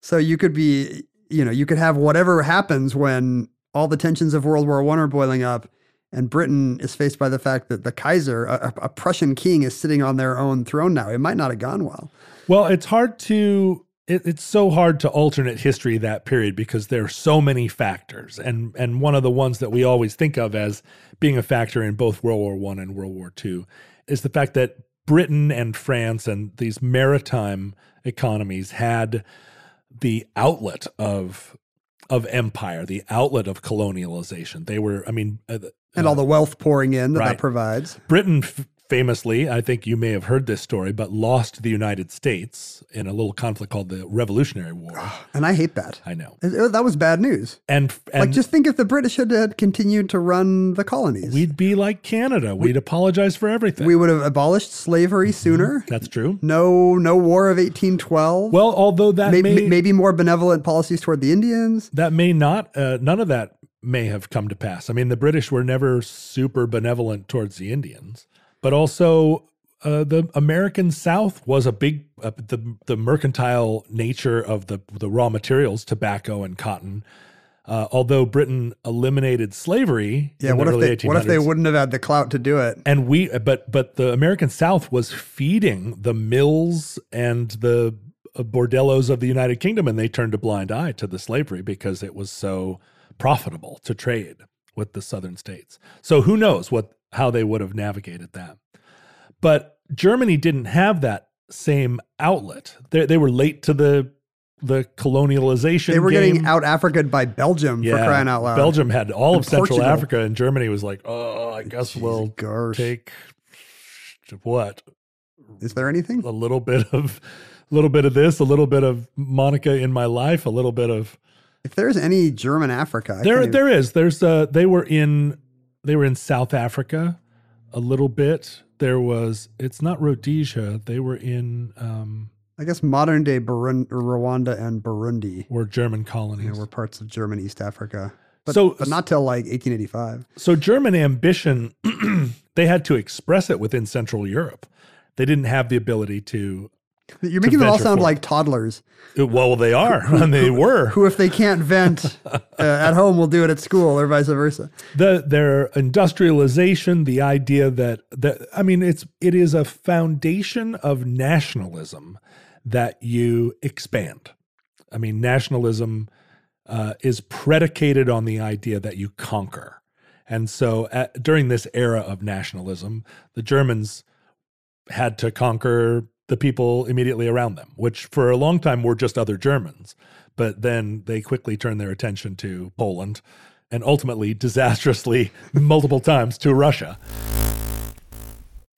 So you could be, you know, you could have whatever happens when all the tensions of World War One are boiling up, and Britain is faced by the fact that the Kaiser, a, a Prussian king, is sitting on their own throne now. It might not have gone well. Well, it's hard to it, it's so hard to alternate history that period because there are so many factors, and and one of the ones that we always think of as being a factor in both World War One and World War Two is the fact that Britain and France and these maritime economies had the outlet of of empire, the outlet of colonialization. They were, I mean, uh, And all the wealth pouring in that right. that provides. Britain f- famously, I think you may have heard this story, but lost the United States in a little conflict called the Revolutionary War. And I hate that. I know. It- that was bad news. And, and like, just think if the British had, had continued to run the colonies. we'd be like Canada. We'd apologize for everything. we would have abolished slavery sooner. That's true. No, no war of 1812. Well, although that maybe, may maybe more benevolent policies toward the Indians. that may not uh, none of that may have come to pass. I mean, the British were never super benevolent towards the Indians, but also uh, the American South was a big uh, the the mercantile nature of the the raw materials, tobacco and cotton. Uh, although Britain eliminated slavery Yeah, in what the if they 1800s, what if they wouldn't have had the clout to do it? and we but but the American South was feeding the mills and the uh, bordellos of the United Kingdom and they turned a blind eye to the slavery because it was so profitable to trade with the southern states. So who knows what how they would have navigated that. But Germany didn't have that same outlet. They they were late to the the colonialization. They were game. getting out Africaed by Belgium for crying out loud. Belgium had all And of Central Portugal. Africa, and Germany was like, "Oh, I guess we'll gosh. take what Is there anything? a little bit of, a little bit of this, a little bit of Monica in my life, a little bit of If there's any German Africa, I there. even- There is. There's. Uh, they were in. They were in South Africa, a little bit. There was. It's not Rhodesia. They were in. Um, I guess modern day Burun- Rwanda and Burundi were German colonies. were parts of German East Africa. But, So- but not till like 1885. So German ambition, they had to express it within Central Europe. They didn't have the ability to. You're making them all sound forward. like toddlers Well, they are, and they were. who, if they can't vent uh, at home, will do it at school or vice versa. the their industrialization, the idea that that I mean, it's it is a foundation of nationalism that you expand. I mean, nationalism uh, is predicated on the idea that you conquer, and so at, during this era of nationalism, the Germans had to conquer the people immediately around them, which for a long time were just other Germans. But then they quickly turned their attention to Poland and ultimately, disastrously, multiple times to Russia.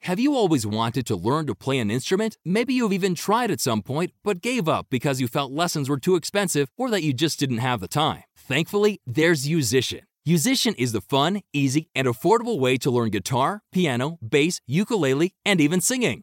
Have you always wanted to learn to play an instrument? Maybe you've even tried at some point, but gave up because you felt lessons were too expensive or that you just didn't have the time. Thankfully, there's Yousician. Yousician is the fun, easy, and affordable way to learn guitar, piano, bass, ukulele, and even singing.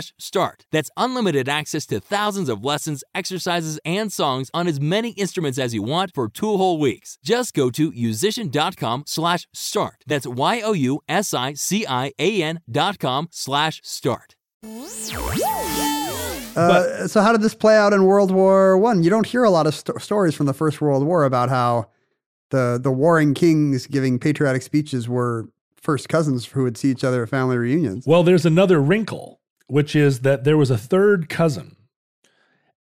start. That's unlimited access to thousands of lessons, exercises, and songs on as many instruments as you want for two whole weeks. Just go to yousician.com slash start. That's Y-O-U-S-I-C-I-A-N dot com slash start. Uh, so how did this play out in World War One? You don't hear a lot of sto- stories from the First World War about how the the warring kings giving patriotic speeches were first cousins who would see each other at family reunions. Well, there's another wrinkle, which is that there was a third cousin.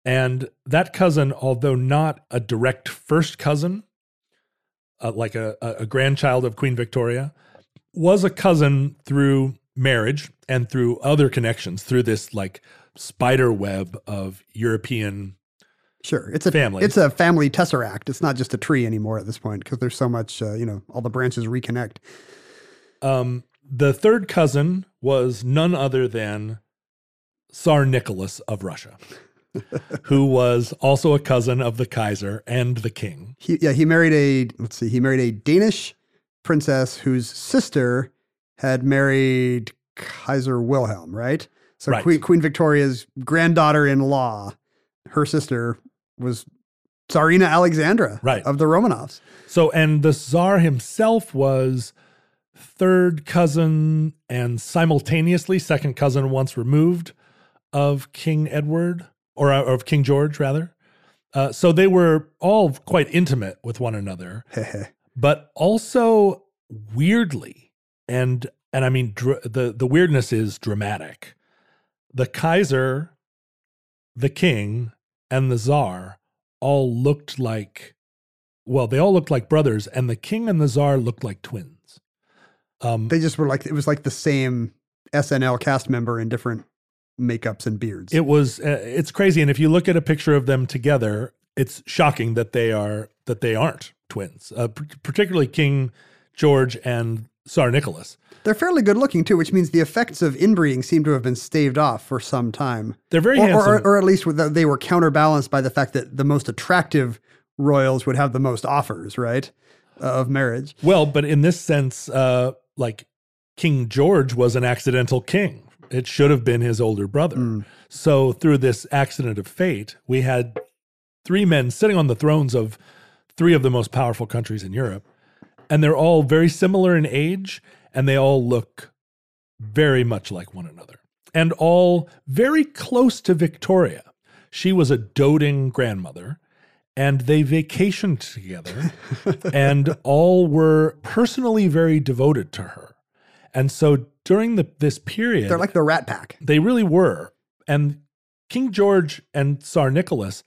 And that cousin, although not a direct first cousin, uh, like a, a grandchild of Queen Victoria, was a cousin through marriage and through other connections, through this like spider web of European Sure, it's a Family. It's a family tesseract. It's not just a tree anymore at this point because there's so much. Uh, you know, all the branches reconnect. Um, the third cousin was none other than Tsar Nicholas of Russia, who was also a cousin of the Kaiser and the king. He yeah he married a let's see he married a Danish princess whose sister had married Kaiser Wilhelm, right? So Right. Queen Queen Victoria's granddaughter-in-law, her sister was Tsarina Alexandra Right. of the Romanovs. So, and the Tsar himself was third cousin and simultaneously second cousin once removed of King Edward or uh, of King George, rather. Uh, so they were all quite intimate with one another. but also weirdly and and i mean dr- the the weirdness is dramatic the kaiser the king and the czar all looked like well they all looked like brothers and the king and the czar looked like twins um they just were like it was like the same SNL cast member in different makeups and beards. it was uh, it's crazy and if you look at a picture of them together it's shocking that they are that they aren't twins uh, p- particularly king george and tsar nicholas They're fairly good looking too, which means the effects of inbreeding seem to have been staved off for some time. they're very or, handsome or, or at least they were counterbalanced by the fact that the most attractive royals would have the most offers, right, uh, of marriage. Well, but in this sense, uh, like King George was an accidental king. It should have been his older brother. Hmm. So through this accident of fate, we had three men sitting on the thrones of three of the most powerful countries in Europe, and they're all very similar in age, and they all look very much like one another. and all very close to Victoria. She was a doting grandmother, and they vacationed together, and all were personally very devoted to her. And so during the, this period, They're like the Rat Pack. they really were. And King George and Tsar Nicholas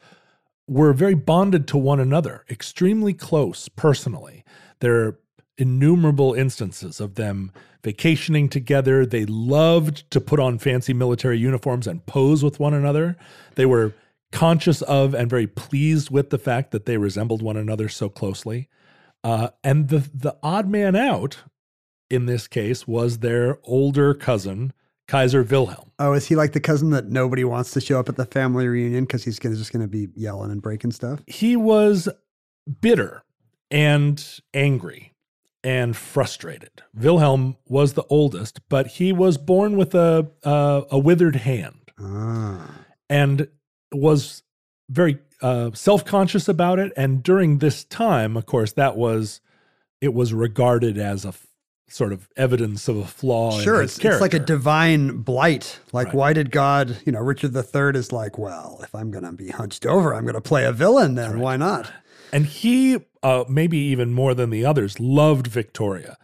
were very bonded to one another, extremely close personally. There are innumerable instances of them vacationing together. They loved to put on fancy military uniforms and pose with one another. They were conscious of and very pleased with the fact that they resembled one another so closely. Uh, and the the odd man out in this case was their older cousin, Kaiser Wilhelm. Oh, is he like the cousin that nobody wants to show up at the family reunion because he's gonna, just going to be yelling and breaking stuff? He was bitter and angry and frustrated. Wilhelm was the oldest, but he was born with a a, a withered hand Ah. and was very uh, self-conscious about it. And during this time, of course, that was it was regarded as a sort of evidence of a flaw. Sure, in his it's, it's like a divine blight. Like, Right. why did God, you know, Richard III is like, well, if I'm going to be hunched over, I'm going to play a villain then. Why not? And he, uh, maybe even more than the others, loved Victoria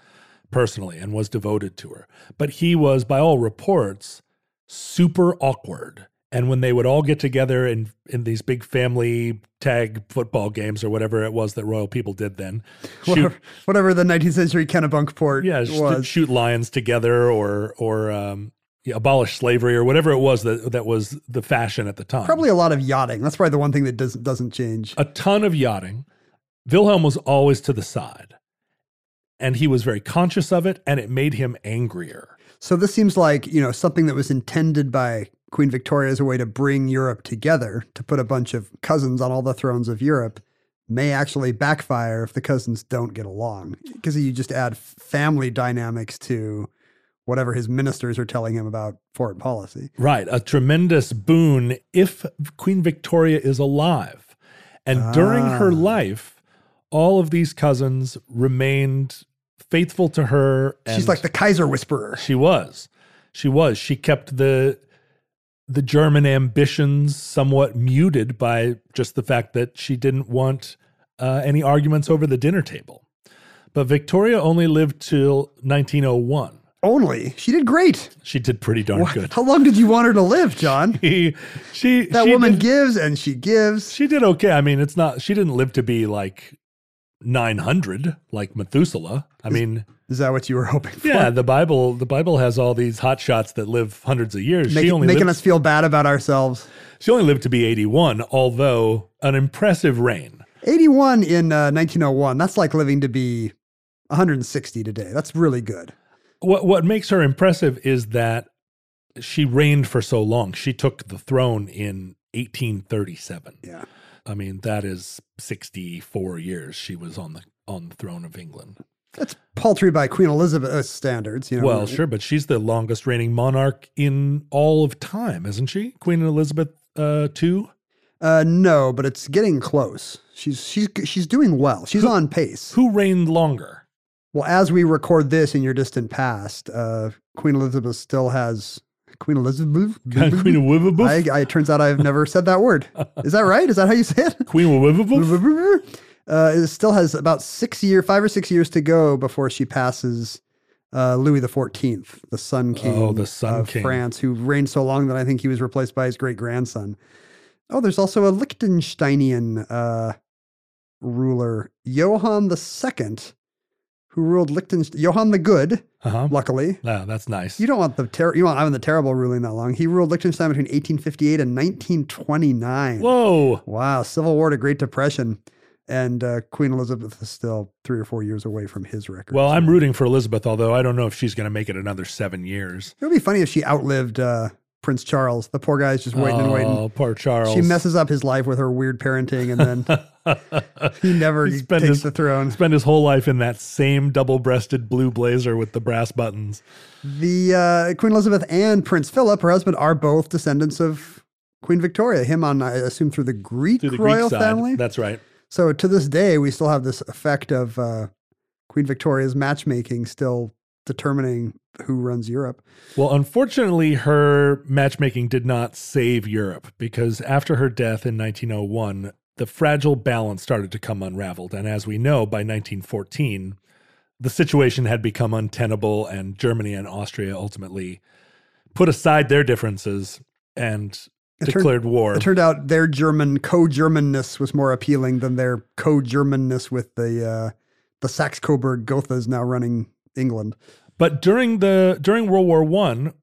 personally and was devoted to her. But he was, by all reports, super awkward. And when they would all get together in, in these big family tag football games or whatever it was that royal people did then, shoot, Whatever, whatever the 19th century Kennebunkport yeah, was. shoot lions together or or um, yeah, abolish slavery or whatever it was that that was the fashion at the time. Probably a lot of yachting. That's probably the one thing that doesn't doesn't change. a ton of yachting. Wilhelm was always to the side. And he was very conscious of it, and it made him angrier. So this seems like, you know, something that was intended by Queen Victoria as a way to bring Europe together, to put a bunch of cousins on all the thrones of Europe, may actually backfire if the cousins don't get along. Because you just add family dynamics to whatever his ministers are telling him about foreign policy. Right. A tremendous boon if Queen Victoria is alive. And during her Ah. life, all of these cousins remained faithful to her. She's like the Kaiser whisperer. She was. She was. She kept the the German ambitions somewhat muted by just the fact that she didn't want uh, any arguments over the dinner table. But Victoria only lived till 1901. Only. She did great. She did pretty darn What- good. How long did you want her to live, John? He, she, That she woman did, gives and she gives. she did okay. I mean, it's not. She didn't live to be like 900 like Methuselah. I mean, Is that what you were hoping for? yeah, the Bible. The Bible has all these hot shots that live hundreds of years. Make- she only making lived, us feel bad about ourselves. She only lived to be 81, although an impressive reign. 81 in uh, 1901. That's like living to be 160 today. That's really good. What what makes her impressive is that she reigned for so long. She took the throne in 1837. Yeah. I mean, that is 64 years she was on the on the throne of England. That's paltry by Queen Elizabeth's standards. You know, Well, sure, but she's the longest reigning monarch in all of time, isn't she? Queen Elizabeth uh, II. Uh, no, but it's getting close. She's she's she's doing well. She's on pace. Who reigned longer? Well, as we record this in your distant past, uh, Queen Elizabeth still has Queen Elizabeth. Queen of Wibbaboof? I, I, it turns out I've never said that word. Is that right? Is that how you say it? Queen of Wibbaboof? Uh, it still has about six year, five or six years to go before she passes uh, Louis the Fourteenth, the Sun King, Oh, the Sun of King. France, who reigned so long that I think he was replaced by his great grandson. Oh, there's also a Liechtensteinian uh, ruler, Johann the Second, who ruled Liechtenstein. Johann the Good, Uh-huh. luckily. Ah, that's nice. You don't want the ter- you want Ivan the Terrible ruling that long. He ruled Liechtenstein between 1858 and 1929. Whoa. Wow, Civil War to Great Depression. And uh, Queen Elizabeth is still three or four years away from his record. Well, so- I'm rooting for Elizabeth, although I don't know if she's going to make it another seven years. It would be funny if she outlived uh, Prince Charles. The poor guy's just waiting and waiting. oh, poor Charles. She messes up his life with her weird parenting, and then he never He takes his- the throne. Spent his whole life in that same double-breasted blue blazer with the brass buttons. The uh, Queen Elizabeth and Prince Philip, her husband, are both descendants of Queen Victoria. Him on, I assume, through the Greek To the royal Greek side. family. That's right. So to this day, we still have this effect of uh, Queen Victoria's matchmaking still determining who runs Europe. Well, unfortunately, her matchmaking did not save Europe because after her death in 1901, the fragile balance started to come unraveled. And as we know, by 1914, the situation had become untenable, and Germany and Austria ultimately put aside their differences and It turned- declared war. It turned out their German co-Germanness was more appealing than their co-Germanness with the uh, the Saxe-Coburg Gothas now running England. But during the during World War One,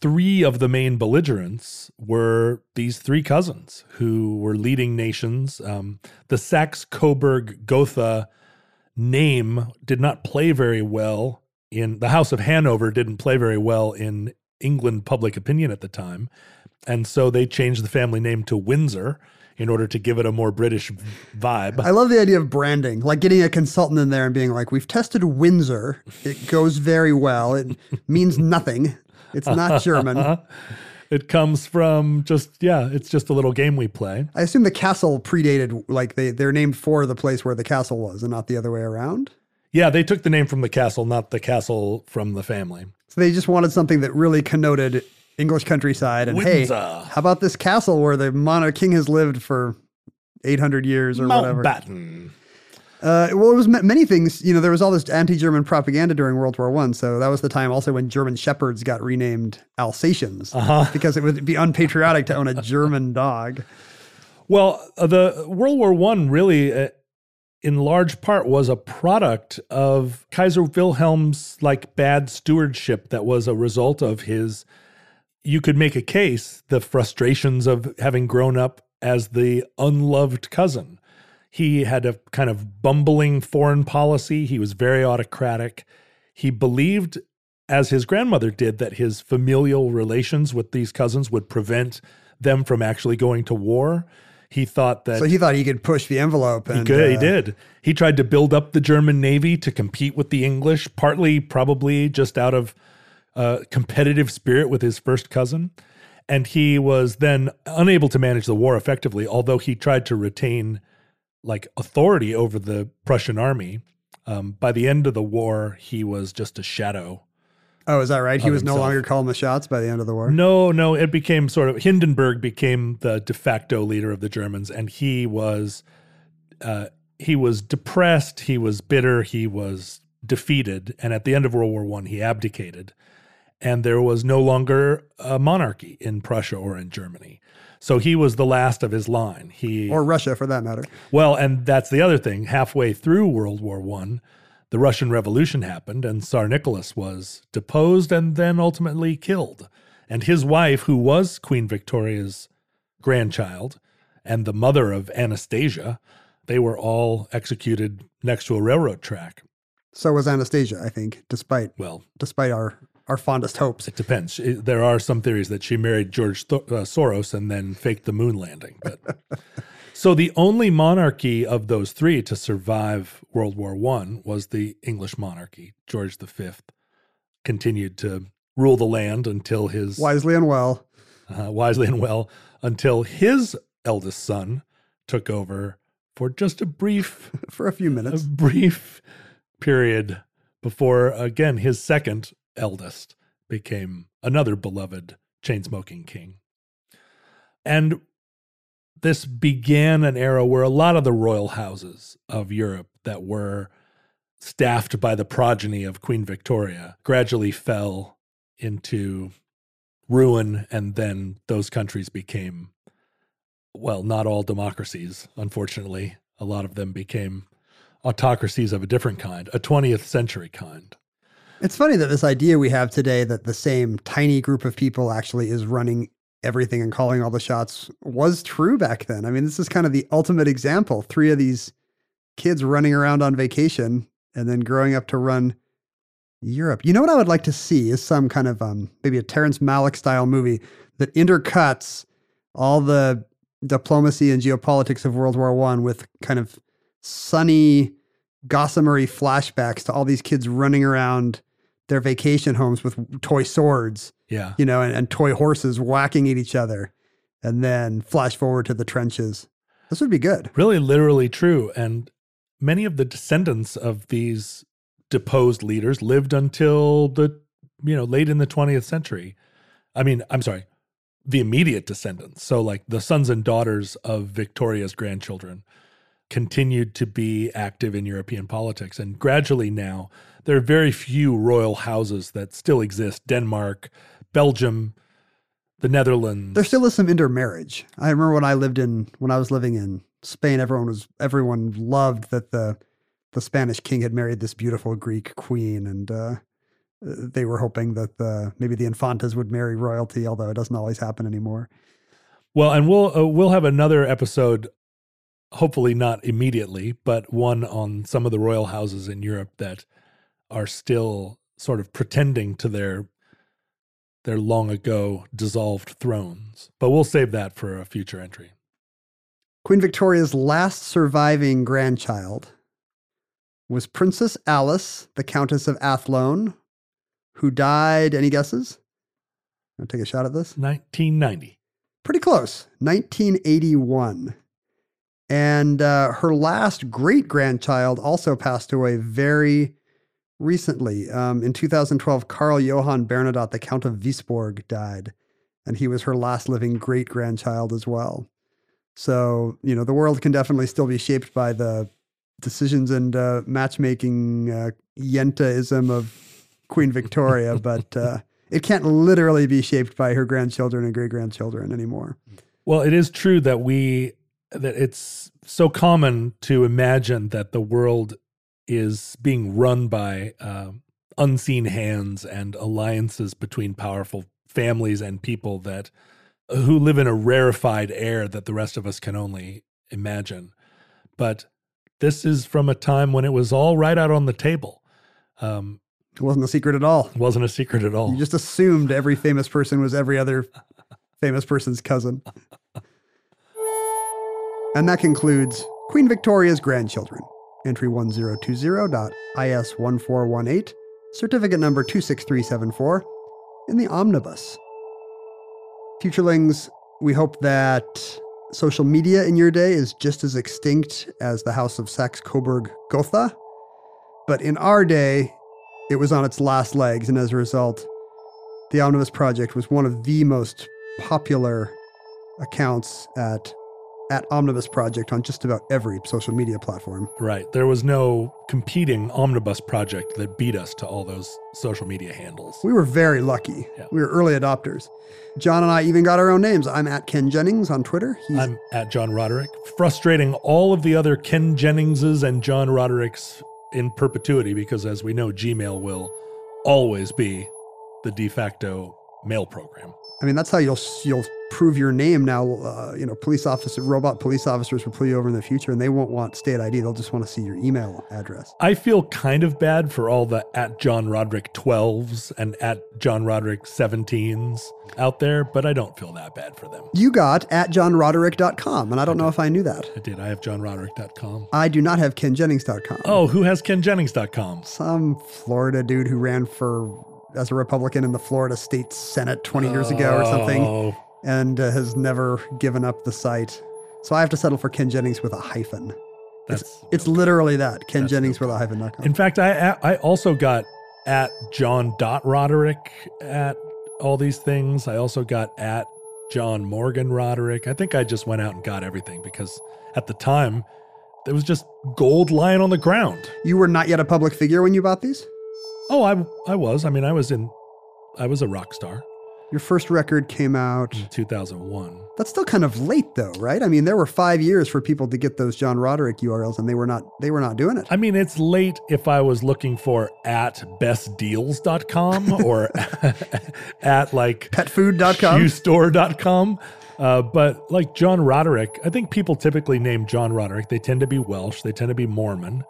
three of the main belligerents were these three cousins who were leading nations. Um, the Saxe Coburg Gotha name did not play very well in the House of Hanover. Didn't play very well in England public opinion at the time, and so they changed the family name to Windsor in order to give it a more British vibe. I love the idea of branding, like getting a consultant in there and being like, "We've tested Windsor. It goes very well. It means nothing. It's not German." it comes from just yeah, it's just a little game we play. I assume the castle predated, like they they're named for the place where the castle was, and not the other way around. Yeah, they took the name from the castle, not the castle from the family. So they just wanted something that really connoted English countryside. And Windsor. hey, how about this castle where the monarch king has lived for 800 years or whatever? Uh, well, it was ma- many things. You know, there was all this anti-German propaganda during World War One, so that was the time also when German shepherds got renamed Alsatians Uh-huh. because it would be unpatriotic to own a German dog. Well, uh, the World War One really, uh, in large part, was a product of Kaiser Wilhelm's like bad stewardship. That was a result of his. You could make a case the frustrations of having grown up as the unloved cousin. He had a kind of bumbling foreign policy. He was very autocratic. He believed, as his grandmother did, that his familial relations with these cousins would prevent them from actually going to war. He thought that So he thought he could push the envelope. he And, could. he uh, did. He tried to build up the German navy to compete with the English, partly probably just out of uh, competitive spirit with his first cousin. And he was then unable to manage the war effectively, although he tried to retain like authority over the Prussian army. Um, by the end of the war, he was just a shadow Oh, is that right? He was no longer calling the shots by the end of the war. No, no, it became sort of Hindenburg became the de facto leader of the Germans, and he was uh, he was depressed, he was bitter, he was defeated, and at the end of World War One, he abdicated, and there was no longer a monarchy in Prussia or in Germany. So he was the last of his line. He Or Russia, for that matter. well, and that's the other thing. Halfway through World War One, the Russian Revolution happened, and Tsar Nicholas was deposed and then ultimately killed. And his wife, who was Queen Victoria's grandchild and the mother of Anastasia, they were all executed next to a railroad track. So was Anastasia, I think, despite Well, despite our our fondest hopes. it depends. There are some theories that she married George Th- uh, Soros and then faked the moon landing. But so the only monarchy of those three to survive World War One was the English monarchy. George V continued to rule the land until his Wisely and well. uh, wisely and well until his eldest son took over for just a brief For a few minutes, a brief period before again his second eldest became another beloved chain smoking king. And this began an era where a lot of the royal houses of Europe that were staffed by the progeny of Queen Victoria gradually fell into ruin and then those countries became well not all democracies unfortunately a lot of them became autocracies of a different kind a 20th century kind It's funny that this idea we have today that the same tiny group of people actually is running everything and calling all the shots was true back then. I mean, this is kind of the ultimate example. Three of these kids running around on vacation and then growing up to run Europe. You know what I would like to see is some kind of um maybe a Terrence Malick style movie that intercuts all the diplomacy and geopolitics of World War One with kind of sunny gossamery flashbacks to all these kids running around their vacation homes with toy swords, yeah you know, and, and toy horses whacking at each other, and then flash forward to the trenches. This would be good. really literally true and many of the descendants of these deposed leaders lived until the you know late in the 20th century. I mean, I'm sorry, the immediate descendants. So like the sons and daughters of Victoria's grandchildren continued to be active in European politics and gradually now there are very few royal houses that still exist. Denmark, Belgium, the Netherlands. There still is some intermarriage. I remember when I lived in when I was living in Spain, everyone was everyone loved that the the Spanish king had married this beautiful Greek queen, and uh, they were hoping that the maybe the infantas would marry royalty, although it doesn't always happen anymore. Well, and we'll uh, we'll have another episode, hopefully not immediately, but one on some of the royal houses in Europe that are still sort of pretending to their their long ago dissolved thrones. But we'll save that for a future entry. Queen Victoria's last surviving grandchild was Princess Alice, the Countess of Athlone, who died, any guesses? I'll take a shot at this. 1990. Pretty close, 1981. And uh, her last great grandchild also passed away very recently. Um, in 2012, Carl Johan Bernadotte, the Count of Wisborg, died, and he was her last living great grandchild as well. So, you know, the world can definitely still be shaped by the decisions and uh, matchmaking uh, yentaism of Queen Victoria, but uh, it can't literally be shaped by her grandchildren and great grandchildren anymore. Well, it is true that we that it's so common to imagine that the world is being run by uh, unseen hands and alliances between powerful families and people that who live in a rarefied air that the rest of us can only imagine. But this is from a time when it was all right out on the table. Um, it wasn't a secret at all. It wasn't a secret at all. You just assumed every famous person was every other famous person's cousin. And that concludes Queen Victoria's grandchildren. Entry 1020.is1418, certificate number 26374, in the omnibus. Futurelings, we hope that social media in your day is just as extinct as the House of Saxe Coburg Gotha. But in our day, it was on its last legs, and as a result, the Omnibus Project was one of the most popular accounts at at Omnibus Project on just about every social media platform. Right. There was no competing Omnibus project that beat us to all those social media handles. We were very lucky. Yeah. We were early adopters. John and I even got our own names. I'm at Ken Jennings on Twitter. He's I'm at John Roderick, frustrating all of the other Ken Jenningses and John Rodericks in perpetuity because, as we know, Gmail will always be the de facto mail program. I mean, that's how you'll you'll prove your name now. Uh, you know, police officer, robot police officers will pull you over in the future, and they won't want state ID. They'll just want to see your email address. I feel kind of bad for all the at John Roderick 12s and at John Roderick 17s out there, but I don't feel that bad for them. You got at johnroderick.com, and I don't I know if I knew that. I did. I have johnroderick.com. I do not have kenjennings.com. Oh, who has kenjennings.com? Some Florida dude who ran for as a Republican in the Florida State Senate 20 years ago or something, oh. and uh, has never given up the site. So I have to settle for Ken Jennings with a hyphen. That's it's, it's literally that Ken Jennings no with a hyphen. In fact, I I also got at John Dot Roderick at all these things. I also got at John Morgan Roderick. I think I just went out and got everything because at the time there was just gold lying on the ground. You were not yet a public figure when you bought these? Oh, I I was. I mean, I was in I was a rock star. Your first record came out in 2001. That's still kind of late though, right? I mean, there were 5 years for people to get those John Roderick URLs and they were not they were not doing it. I mean, it's late if I was looking for at bestdeals.com or at like petfood.com, shoestore.com. Uh, but like John Roderick, I think people typically name John Roderick. They tend to be Welsh, they tend to be Mormon,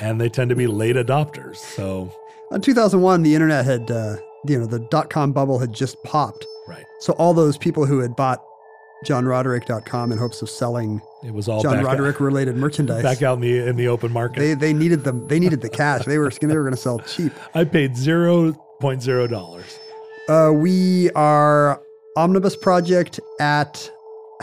and they tend to be late adopters. So in 2001, the internet had, uh, you know, the dot com bubble had just popped. Right. So all those people who had bought johnroderick.com in hopes of selling it was all John Roderick out, related merchandise back out in the in the open market. They they needed the they needed the cash. They were they were going to sell cheap. I paid zero point zero dollars. Uh, we are Omnibus Project at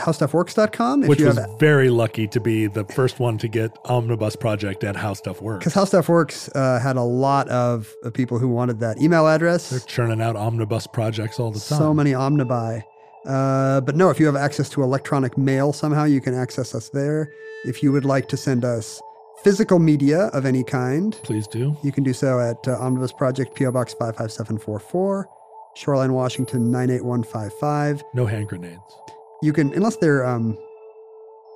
howstuffworks.com. If which was have very lucky to be the first one to get Omnibus Project at How Stuff Works. because How Stuff Works uh, had a lot of uh, people who wanted that email address. They're churning out omnibus projects all the time. So many omnibuy. Uh, but no, if you have access to electronic mail somehow, you can access us there. If you would like to send us physical media of any kind, Please do. you can do so at uh, Omnibus Project, PO Box 55744, Shoreline, Washington 98155. No hand grenades. You can, unless they're, um,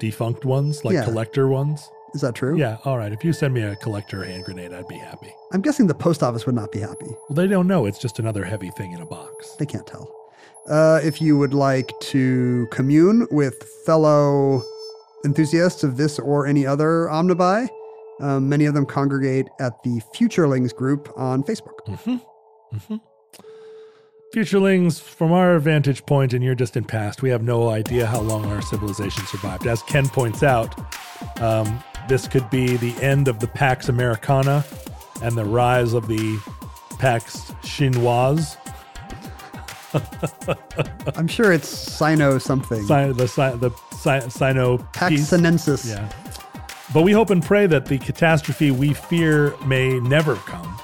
Defunct ones, like Yeah. collector ones. is that true? Yeah, all right. If you send me a collector hand grenade, I'd be happy. I'm guessing the post office would not be happy. Well, they don't know. It's just another heavy thing in a box. They can't tell. Uh, if you would like to commune with fellow enthusiasts of this or any other Omnibuy, um, many of them congregate at the Futurelings group on Facebook. Mm-hmm. Mm-hmm. Futurelings, from our vantage point in your distant past, we have no idea how long our civilization survived. As Ken points out, um, this could be the end of the Pax Americana and the rise of the Pax Chinoise. I'm sure it's Sino something. Sino, the the Sino Pax Sinensis. Yeah. But we hope and pray that the catastrophe we fear may never come.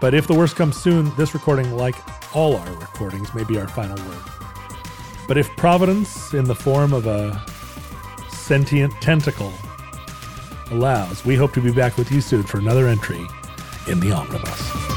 But if the worst comes soon, this recording, like all our recordings, may be our final word. But if Providence, in the form of a sentient tentacle, allows, we hope to be back with you soon for another entry in the Omnibus.